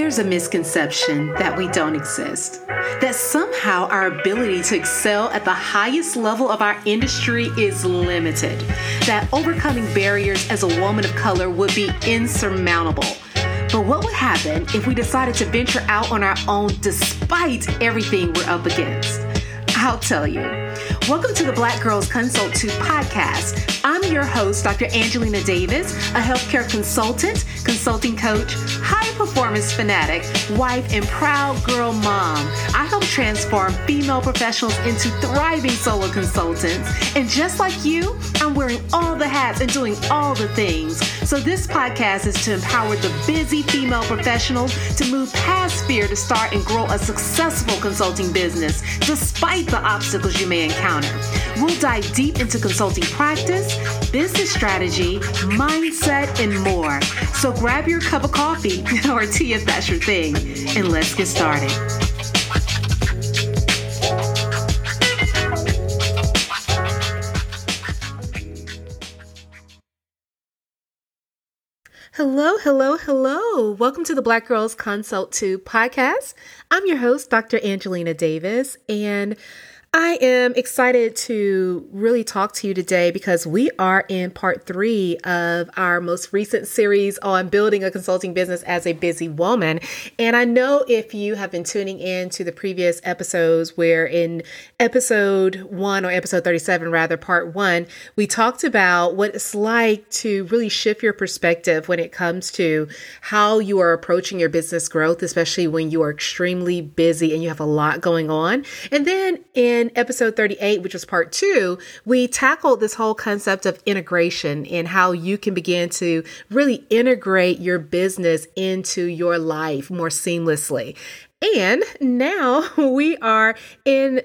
There's a misconception that we don't exist, that somehow our ability to excel at the highest level of our industry is limited, that overcoming barriers as a woman of color would be insurmountable. But what would happen if we decided to venture out on our own despite everything we're up against? I'll tell you. Welcome to the Black Girls Consult 2 podcast. I'm your host, Dr. Angelina Davis, a healthcare consultant, consulting coach, high performance fanatic, wife, and proud girl mom. I help transform female professionals into thriving solo consultants. And just like you, I'm wearing all the hats and doing all the things. So this podcast is to empower the busy female professionals to move past fear to start and grow a successful consulting business despite the obstacles you may encounter. We'll dive deep into consulting practice, business strategy, mindset, and more. So grab your cup of coffee or tea if that's your thing, and let's get started. Hello, hello, hello. Welcome to the Black Girls Consult 2 podcast. I'm your host, Dr. Angelina Davis, and I am excited to really talk to you today because we are in part three of our most recent series on building a consulting business as a busy woman. And I know if you have been tuning in to the previous episodes, where in episode one or episode 37, rather, part one, we talked about what it's like to really shift your perspective when it comes to how you are approaching your business growth, especially when you are extremely busy and you have a lot going on. And then in in episode 38, which was part two, we tackled this whole concept of integration and how you can begin to really integrate your business into your life more seamlessly. And now we are in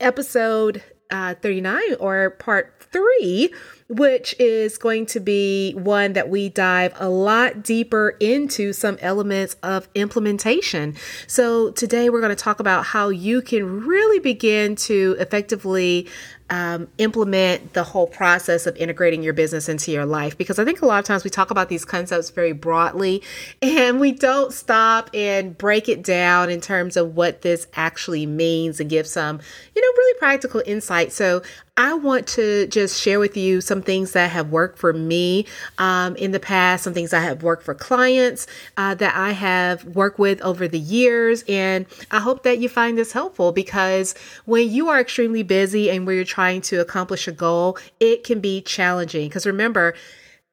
episode uh, 39 or part three, which is going to be one that we dive a lot deeper into some elements of implementation. So, today we're going to talk about how you can really begin to effectively um, implement the whole process of integrating your business into your life because I think a lot of times we talk about these concepts very broadly and we don't stop and break it down in terms of what this actually means and give some, you know, really practical insight. So I want to just share with you some things that have worked for me um, in the past, some things I have worked for clients uh, that I have worked with over the years. And I hope that you find this helpful because when you are extremely busy and where you're trying to accomplish a goal, it can be challenging. Because remember,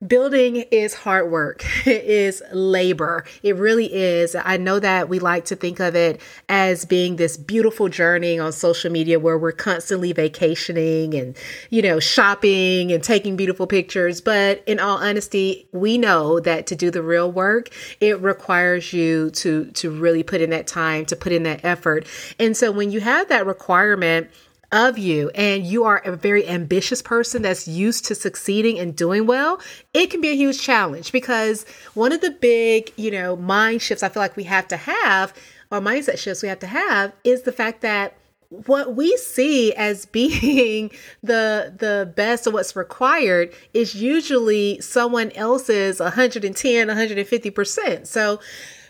Building is hard work. It is labor. It really is. I know that we like to think of it as being this beautiful journey on social media where we're constantly vacationing and, you know, shopping and taking beautiful pictures. But in all honesty, we know that to do the real work, it requires you to, to really put in that time, to put in that effort. And so when you have that requirement, of you and you are a very ambitious person that's used to succeeding and doing well, it can be a huge challenge because one of the big, you know, mind shifts I feel like we have to have or mindset shifts we have to have is the fact that what we see as being the the best of what's required is usually someone else's 110 150% so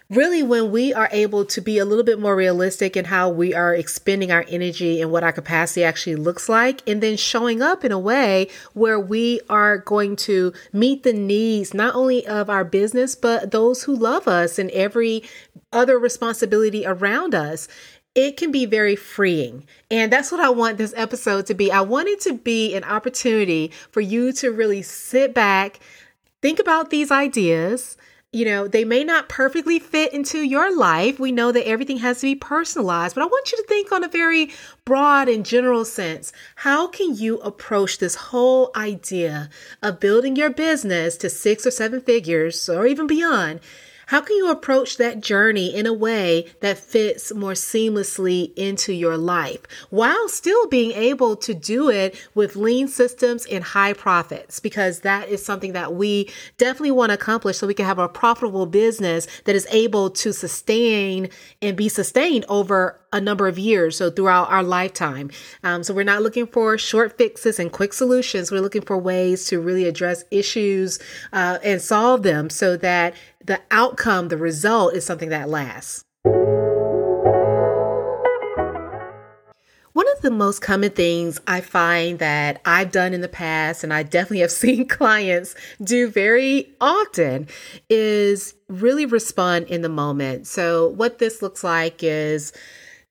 really when we are able to be a little bit more realistic in how we are expending our energy and what our capacity actually looks like, and then showing up in a way where we are going to meet the needs not only of our business, but those who love us and every other responsibility around us it can be very freeing. And that's what I want this episode to be. I want it to be an opportunity for you to really sit back, think about these ideas, you know, they may not perfectly fit into your life. We know that everything has to be personalized, but I want you to think on a very broad and general sense. How can you approach this whole idea of building your business to six or seven figures or even beyond? How can you approach that journey in a way that fits more seamlessly into your life while still being able to do it with lean systems and high profits? Because that is something that we definitely want to accomplish so we can have a profitable business that is able to sustain and be sustained over a number of years, so throughout our lifetime. Um, so we're not looking for short fixes and quick solutions. We're looking for ways to really address issues uh, and solve them so that the outcome, the result is something that lasts. One of the most common things I find that I've done in the past, and I definitely have seen clients do very often, is really respond in the moment. So, what this looks like is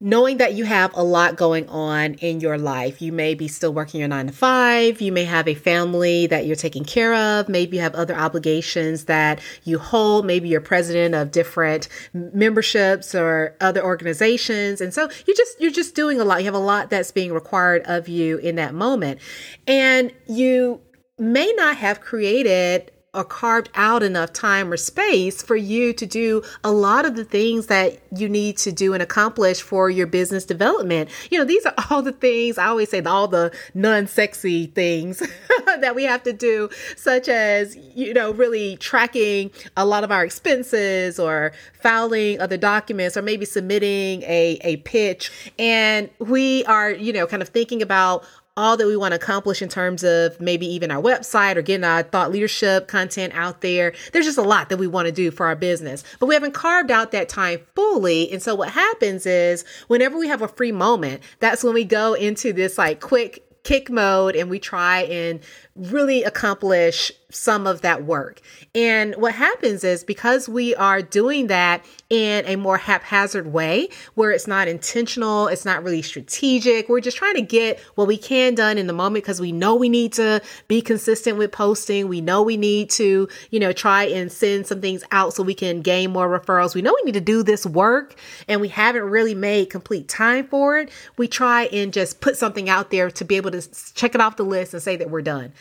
knowing that you have a lot going on in your life. You may be still working your nine to five. You may have a family that you're taking care of. Maybe you have other obligations that you hold. Maybe you're president of different memberships or other organizations. And so you just, you're just doing a lot. You have a lot that's being required of you in that moment. And you may not have created or carved out enough time or space for you to do a lot of the things that you need to do and accomplish for your business development. You know, these are all the things I always say, all the non sexy things that we have to do, such as, you know, really tracking a lot of our expenses or filing other documents or maybe submitting a, a pitch. And we are, you know, kind of thinking about all that we want to accomplish in terms of maybe even our website or getting our thought leadership content out there. There's just a lot that we want to do for our business, but we haven't carved out that time fully. And so what happens is whenever we have a free moment, that's when we go into this like quick kick mode and we try and really accomplish some of that work. And what happens is because we are doing that in a more haphazard way, where it's not intentional, it's not really strategic, we're just trying to get what we can done in the moment because we know we need to be consistent with posting. We know we need to, you know, try and send some things out so we can gain more referrals. We know we need to do this work and we haven't really made complete time for it. We try and just put something out there to be able to check it off the list and say that we're done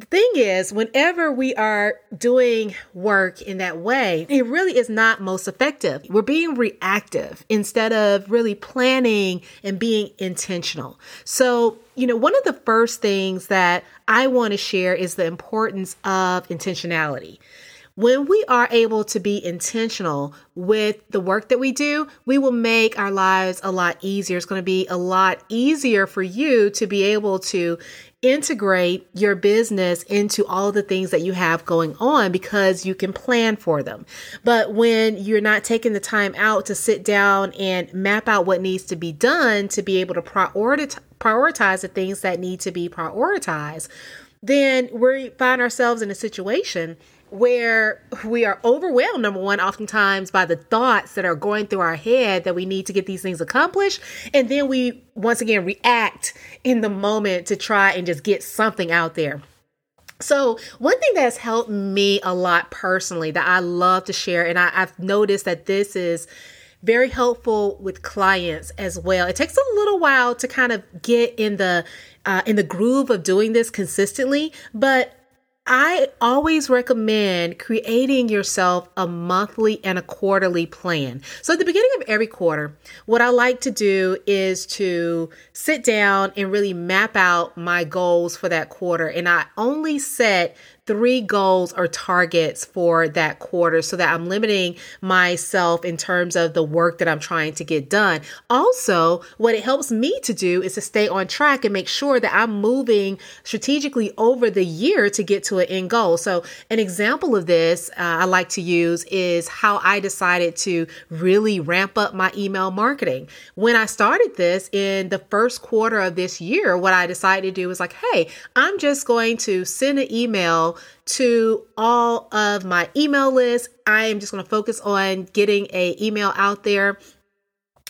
the thing is, whenever we are doing work in that way, it really is not most effective. We're being reactive instead of really planning and being intentional. So, you know, one of the first things that I want to share is the importance of intentionality. When we are able to be intentional with the work that we do, we will make our lives a lot easier. It's going to be a lot easier for you to be able to integrate your business into all the things that you have going on because you can plan for them. But when you're not taking the time out to sit down and map out what needs to be done to be able to prioritize prioritize the things that need to be prioritized, then we find ourselves in a situation where we are overwhelmed, number one, oftentimes by the thoughts that are going through our head that we need to get these things accomplished. And then we once again react in the moment to try and just get something out there. So, one thing that's helped me a lot personally that I love to share, and I, have noticed that this is very helpful with clients as well. It takes a little while to kind of get in the uh, in the groove of doing this consistently, but I always recommend creating yourself a monthly and a quarterly plan. So, at the beginning of every quarter, what I like to do is to sit down and really map out my goals for that quarter. And I only set three goals or targets for that quarter so that I'm limiting myself in terms of the work that I'm trying to get done. Also, what it helps me to do is to stay on track and make sure that I'm moving strategically over the year to get to an end goal. So, an example of this uh, I like to use is how I decided to really ramp up my email marketing. When I started this in the first quarter of this year, what I decided to do was like, hey, I'm just going to send an email to all of my email list. I am just going to focus on getting a email out there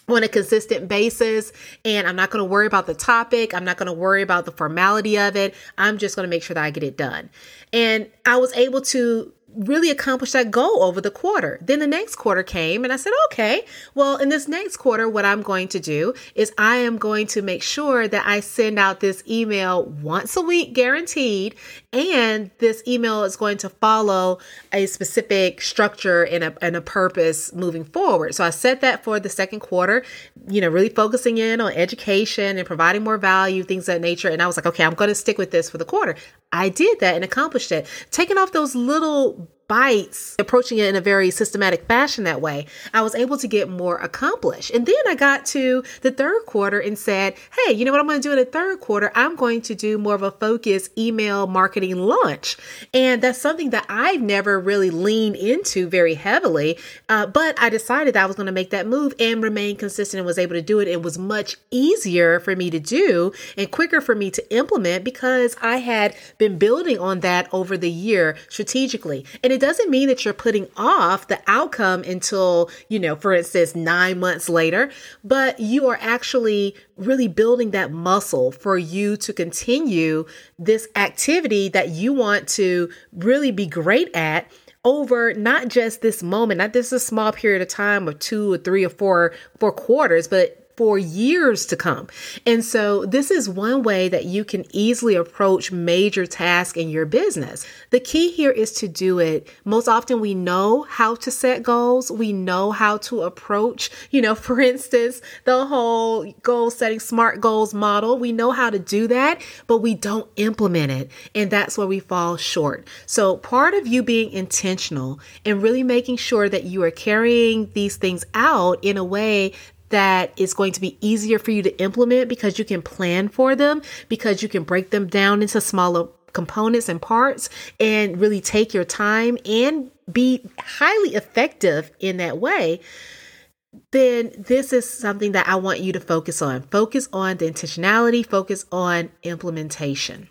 on a consistent basis and I'm not going to worry about the topic. I'm not going to worry about the formality of it. I'm just going to make sure that I get it done. And I was able to really accomplish that goal over the quarter. Then the next quarter came and I said, okay, well, in this next quarter, what I'm going to do is I am going to make sure that I send out this email once a week, guaranteed. And this email is going to follow a specific structure and a, and a purpose moving forward. So I set that for the second quarter, you know, really focusing in on education and providing more value, things of that nature. And I was like, okay, I'm going to stick with this for the quarter. I did that and accomplished it. Taking off those little bites, approaching it in a very systematic fashion that way, I was able to get more accomplished. And then I got to the third quarter and said, hey, you know what I'm going to do in the third quarter? I'm going to do more of a focused email marketing launch. And that's something that I've never really leaned into very heavily. Uh, but I decided that I was going to make that move and remain consistent and was able to do it. It was much easier for me to do and quicker for me to implement because I had been building on that over the year strategically. And it it doesn't mean that you're putting off the outcome until, you know, for instance, nine months later, but you are actually really building that muscle for you to continue this activity that you want to really be great at over not just this moment, not just a small period of time of two or three or four four quarters, but for years to come. And so, this is one way that you can easily approach major tasks in your business. The key here is to do it. Most often, we know how to set goals, we know how to approach, you know, for instance, the whole goal setting smart goals model. We know how to do that, but we don't implement it. And that's where we fall short. So, part of you being intentional and really making sure that you are carrying these things out in a way that is going to be easier for you to implement because you can plan for them, because you can break them down into smaller components and parts and really take your time and be highly effective in that way then this is something that I want you to focus on. Focus on the intentionality, focus on implementation.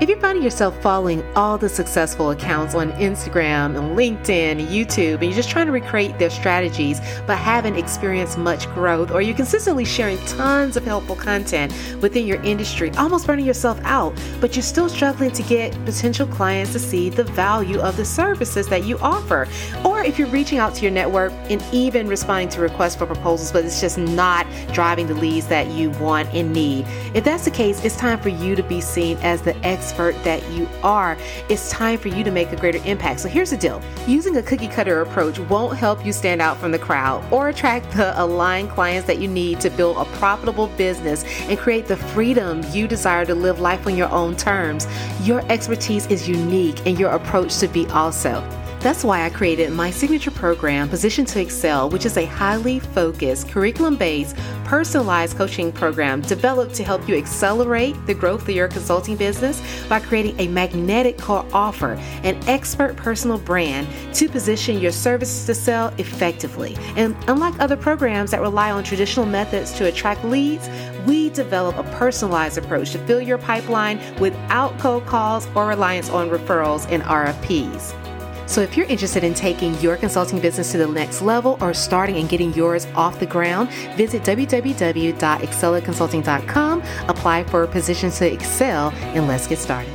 If you're finding yourself following all the successful accounts on Instagram and LinkedIn YouTube, and you're just trying to recreate their strategies but haven't experienced much growth, or you're consistently sharing tons of helpful content within your industry, almost burning yourself out, but you're still struggling to get potential clients to see the value of the services that you offer, or if you're reaching out to your network and even responding to requests for proposals, but it's just not driving the leads that you want and need, if that's the case, it's time for you to be seen as the expert expert that you are, it's time for you to make a greater impact. So here's the deal using a cookie cutter approach won't help you stand out from the crowd or attract the aligned clients that you need to build a profitable business and create the freedom you desire to live life on your own terms. Your expertise is unique and your approach should be also. That's why I created my signature program, Positioned To Excel, which is a highly focused, curriculum based, personalized coaching program developed to help you accelerate the growth of your consulting business by creating a magnetic core offer, an expert personal brand to position your services to sell effectively. And unlike other programs that rely on traditional methods to attract leads, we develop a personalized approach to fill your pipeline without cold calls or reliance on referrals and RFPs. So, if you're interested in taking your consulting business to the next level or starting and getting yours off the ground, visit www.excelatconsulting.com, apply for positions to excel, and let's get started.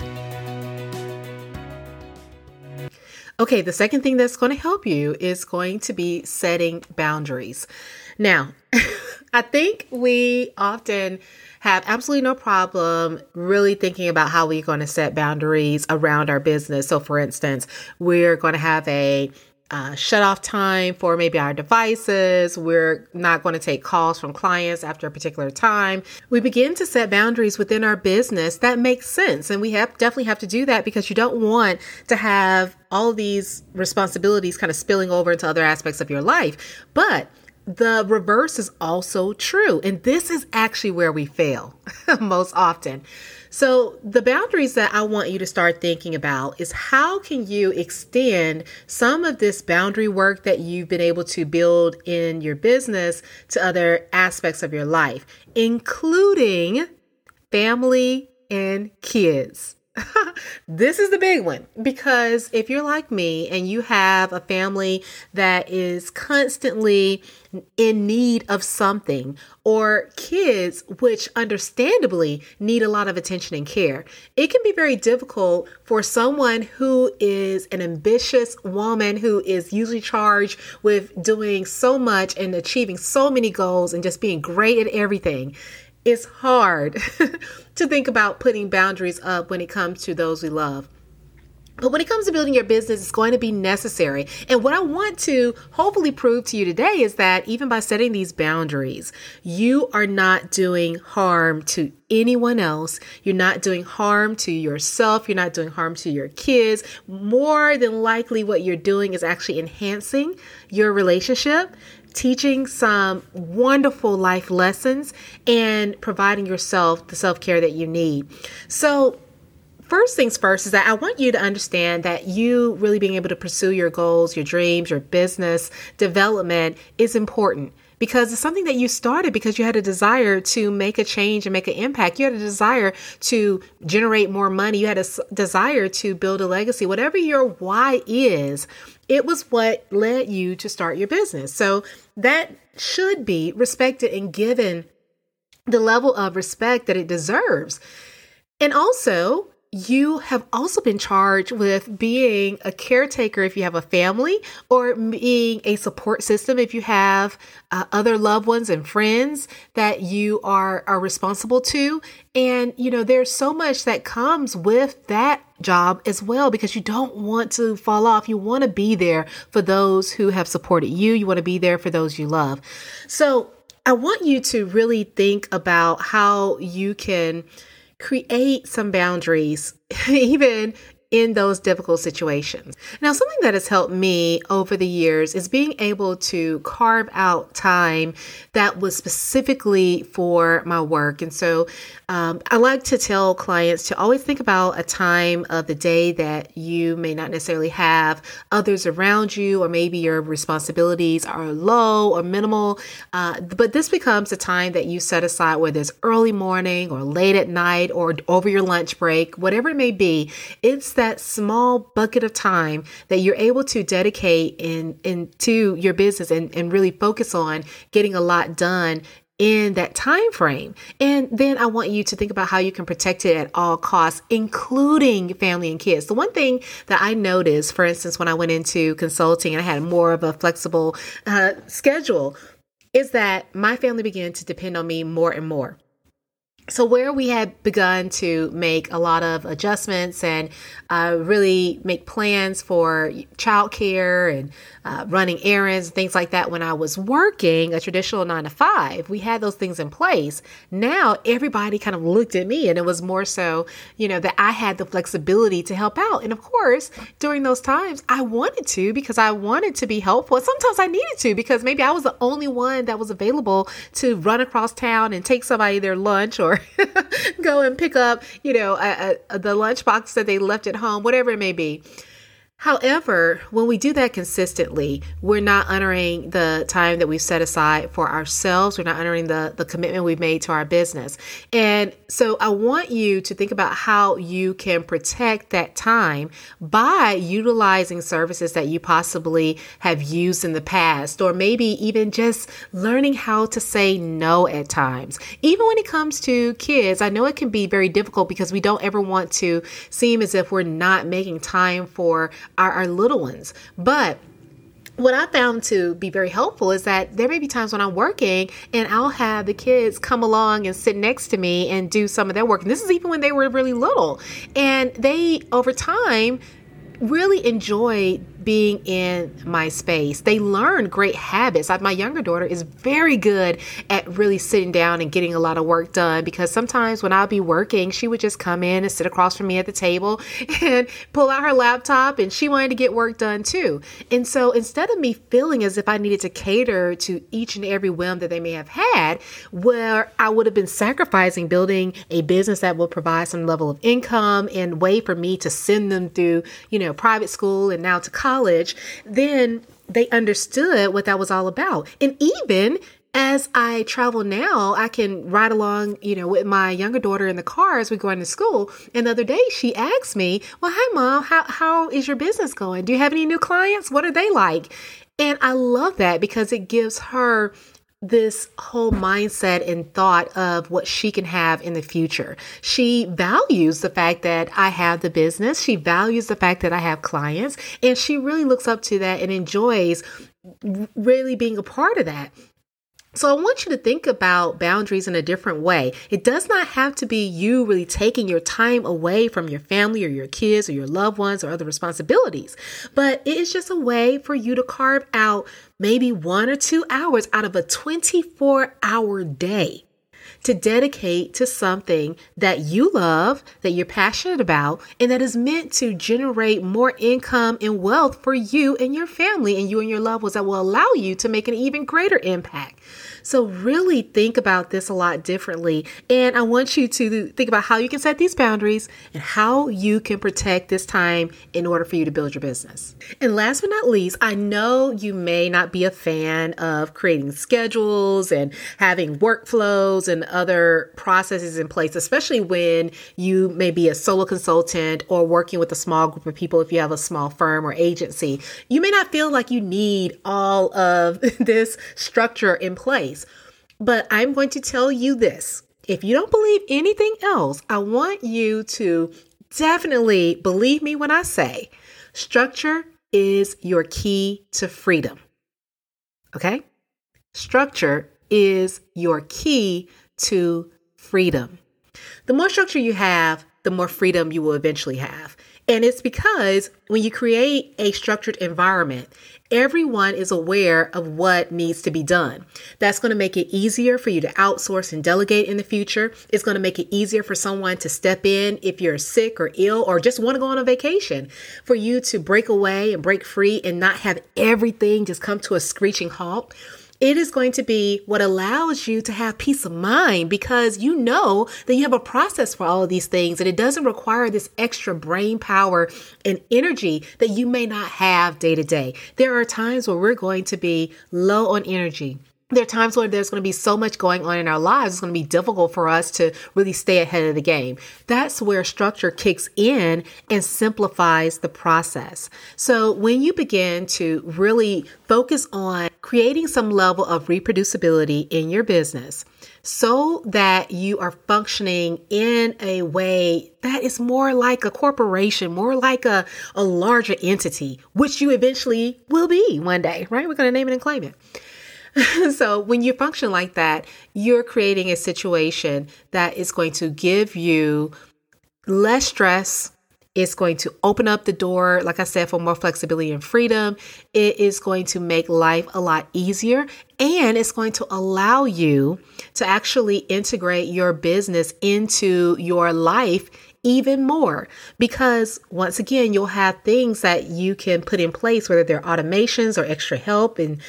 Okay, the second thing that's going to help you is going to be setting boundaries. Now, I think we often have absolutely no problem really thinking about how we're going to set boundaries around our business. So, for instance, we're going to have a uh, shut off time for maybe our devices. We're not going to take calls from clients after a particular time. We begin to set boundaries within our business that makes sense. And we have definitely have to do that because you don't want to have all these responsibilities kind of spilling over into other aspects of your life. But the reverse is also true. And this is actually where we fail most often. So, the boundaries that I want you to start thinking about is how can you extend some of this boundary work that you've been able to build in your business to other aspects of your life, including family and kids. this is the big one because if you're like me and you have a family that is constantly in need of something or kids which understandably need a lot of attention and care it can be very difficult for someone who is an ambitious woman who is usually charged with doing so much and achieving so many goals and just being great at everything it's hard to think about putting boundaries up when it comes to those we love. But when it comes to building your business, it's going to be necessary. And what I want to hopefully prove to you today is that even by setting these boundaries, you are not doing harm to anyone else. You're not doing harm to yourself. You're not doing harm to your kids. More than likely, what you're doing is actually enhancing your relationship teaching some wonderful life lessons and providing yourself the self care that you need. So, first things first is that I want you to understand that you really being able to pursue your goals, your dreams, your business development is important because it's something that you started because you had a desire to make a change and make an impact. You had a desire to generate more money. You had a desire to build a legacy. Whatever your why is, it was what led you to start your business. So that should be respected and given the level of respect that it deserves. And also, you have also been charged with being a caretaker if you have a family or being a support system if you have uh, other loved ones and friends that you are are responsible to. And you know there's so much that comes with that job as well because you don't want to fall off. You want to be there for those who have supported you. You want to be there for those you love. So i want you to really think about how you can create some boundaries, even in those difficult situations. Now, something that has helped me over the years is being able to carve out time that was specifically for my work. And so um, I like to tell clients to always think about a time of the day that you may not necessarily have others around you, or maybe your responsibilities are low or minimal. Uh, but this becomes a time that you set aside, whether it's early morning or late at night or over your lunch break, whatever it may be. It's that small bucket of time that you're able to dedicate in into your business and, and really focus on getting a lot done in that time frame. And then I want you to think about how you can protect it at all costs, including family and kids. The one thing that I noticed, for instance, when I went into consulting and I had more of a flexible uh, schedule, is that my family began to depend on me more and more. So, where we had begun to make a lot of adjustments and uh, really make plans for childcare and uh, running errands, things like that, when I was working a traditional nine to five, we had those things in place. Now, everybody kind of looked at me, and it was more so, you know, that I had the flexibility to help out. And of course, during those times, I wanted to because I wanted to be helpful. Sometimes I needed to because maybe I was the only one that was available to run across town and take somebody their lunch or go and pick up, you know, a, a, the lunchbox that they left at home, whatever it may be. However, when we do that consistently, we're not honoring the time that we've set aside for ourselves. We're not honoring the, the commitment we've made to our business. And so I want you to think about how you can protect that time by utilizing services that you possibly have used in the past, or maybe even just learning how to say no at times. Even when it comes to kids, I know it can be very difficult because we don't ever want to seem as if we're not making time for our, our little ones. But what I found to be very helpful is that there may be times when I'm working and I'll have the kids come along and sit next to me and do some of their work. And this is even when they were really little. And they, over time, really enjoy being in my space. They learn great habits. my younger daughter is very good at really sitting down and getting a lot of work done because sometimes when I'll be working, she would just come in and sit across from me at the table and pull out her laptop and she wanted to get work done too. And so instead of me feeling as if I needed to cater to each and every whim that they may have had, where I would have been sacrificing building a business that would provide some level of income and way for me to send them through, you know, private school and now to college college, then they understood what that was all about. And even as I travel now, I can ride along, you know, with my younger daughter in the car as we go into school. And the other day she asked me, Well, hi mom, how how is your business going? Do you have any new clients? What are they like? And I love that because it gives her this whole mindset and thought of what she can have in the future. She values the fact that I have the business. She values the fact that I have clients and she really looks up to that and enjoys really being a part of that. So I want you to think about boundaries in a different way. It does not have to be you really taking your time away from your family or your kids or your loved ones or other responsibilities, but it is just a way for you to carve out maybe one or two hours out of a 24 hour day to dedicate to something that you love, that you're passionate about, and that is meant to generate more income and wealth for you and your family and you and your loved ones that will allow you to make an even greater impact. So, really think about this a lot differently. And I want you to think about how you can set these boundaries and how you can protect this time in order for you to build your business. And last but not least, I know you may not be a fan of creating schedules and having workflows and other processes in place, especially when you may be a solo consultant or working with a small group of people if you have a small firm or agency. You may not feel like you need all of this structure in place. But I'm going to tell you this. If you don't believe anything else, I want you to definitely believe me when I say structure is your key to freedom. Okay? Structure is your key to freedom. The more structure you have, the more freedom you will eventually have. And it's because when you create a structured environment, everyone is aware of what needs to be done. That's going to make it easier for you to outsource and delegate in the future. It's going to make it easier for someone to step in if you're sick or ill or just want to go on a vacation, for you to break away and break free and not have everything just come to a screeching halt. It is going to be what allows you to have peace of mind because you know that you have a process for all of these things and it doesn't require this extra brain power and energy that you may not have day to day. There are times where we're going to be low on energy there are times where there's going to be so much going on in our lives, it's going to be difficult for us to really stay ahead of the game. That's where structure kicks in and simplifies the process. So when you begin to really focus on creating some level of reproducibility in your business, so that you are functioning in a way that is more like a corporation, more like a, a larger entity, which you eventually will be one day, right? We're going to name it and claim it. so when you function like that, you're creating a situation that is going to give you less stress. It's going to open up the door, like I said, for more flexibility and freedom. It is going to make life a lot easier and it's going to allow you to actually integrate your business into your life even more because once again you'll have things that you can put in place whether they're automations or extra help and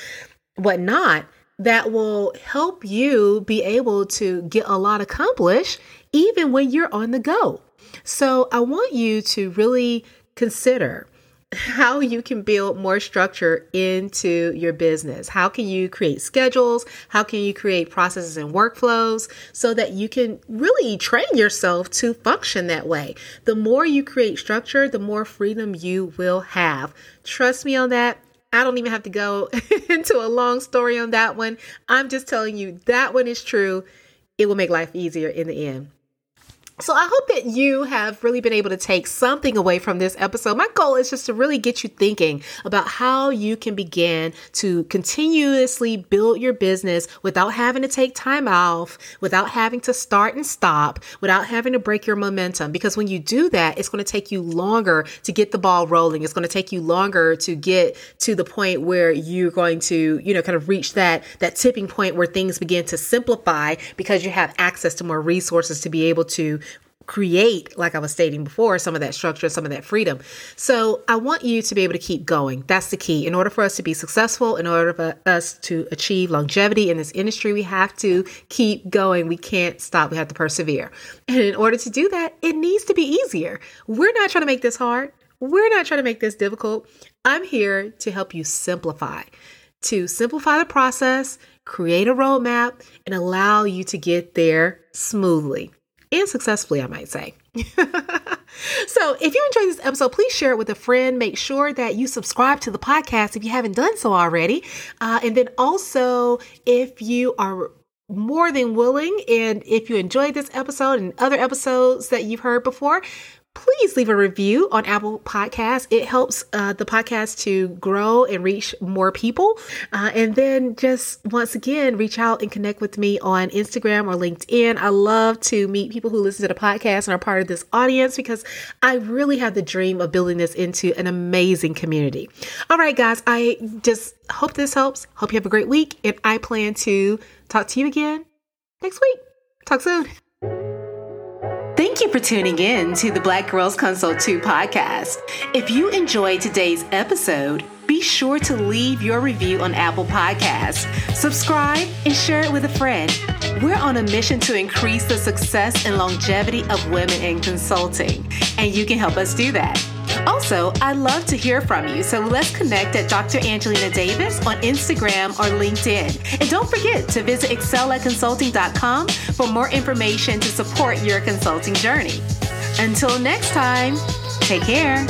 whatnot that will help you be able to get a lot accomplished even when you're on the go. So I want you to really consider how you can build more structure into your business. How can you create schedules? How can you create processes and workflows so that you can really train yourself to function that way? The more you create structure, the more freedom you will have. Trust me on that. I don't even have to go into a long story on that one. I'm just telling you that one is true. It will make life easier in the end. So I hope that you have really been able to take something away from this episode. My goal is just to really get you thinking about how you can begin to continuously build your business without having to take time off, without having to start and stop, without having to break your momentum. Because when you do that, it's going to take you longer to get the ball rolling. It's going to take you longer to get to the point where you're going to, you know, kind of reach that that tipping point where things begin to simplify because you have access to more resources to be able to create, like I was stating before, some of that structure, some of that freedom. So I want you to be able to keep going. That's the key. In order for us to be successful, in order for us to achieve longevity in this industry, we have to keep going. We can't stop. We have to persevere. And in order to do that, it needs to be easier. We're not trying to make this hard. We're not trying to make this difficult. I'm here to help you simplify, to simplify the process, create a roadmap, and allow you to get there smoothly and successfully, I might say. so, if you enjoyed this episode, please share it with a friend. Make sure that you subscribe to the podcast if you haven't done so already. Uh, and then also, if you are more than willing, and if you enjoyed this episode and other episodes that you've heard before, please leave a review on Apple Podcasts. It helps uh, the podcast to grow and reach more people. Uh, and then just once again, reach out and connect with me on Instagram or LinkedIn. I love to meet people who listen to the podcast and are part of this audience because I really have the dream of building this into an amazing community. All right, guys, I just hope this helps. Hope you have a great week. And I plan to talk to you again next week. Talk soon. Thank you for tuning in to the Black Girls Consult 2 podcast. If you enjoyed today's episode, be sure to leave your review on Apple Podcasts, subscribe, and share it with a friend. We're on a mission to increase the success and longevity of women in consulting, and you can help us do that. Also, I love to hear from you, so let's connect at Dr. Angelina Davis on Instagram or LinkedIn. And don't forget to visit excelatconsulting.com for more information to support your consulting journey. Until next time, take care.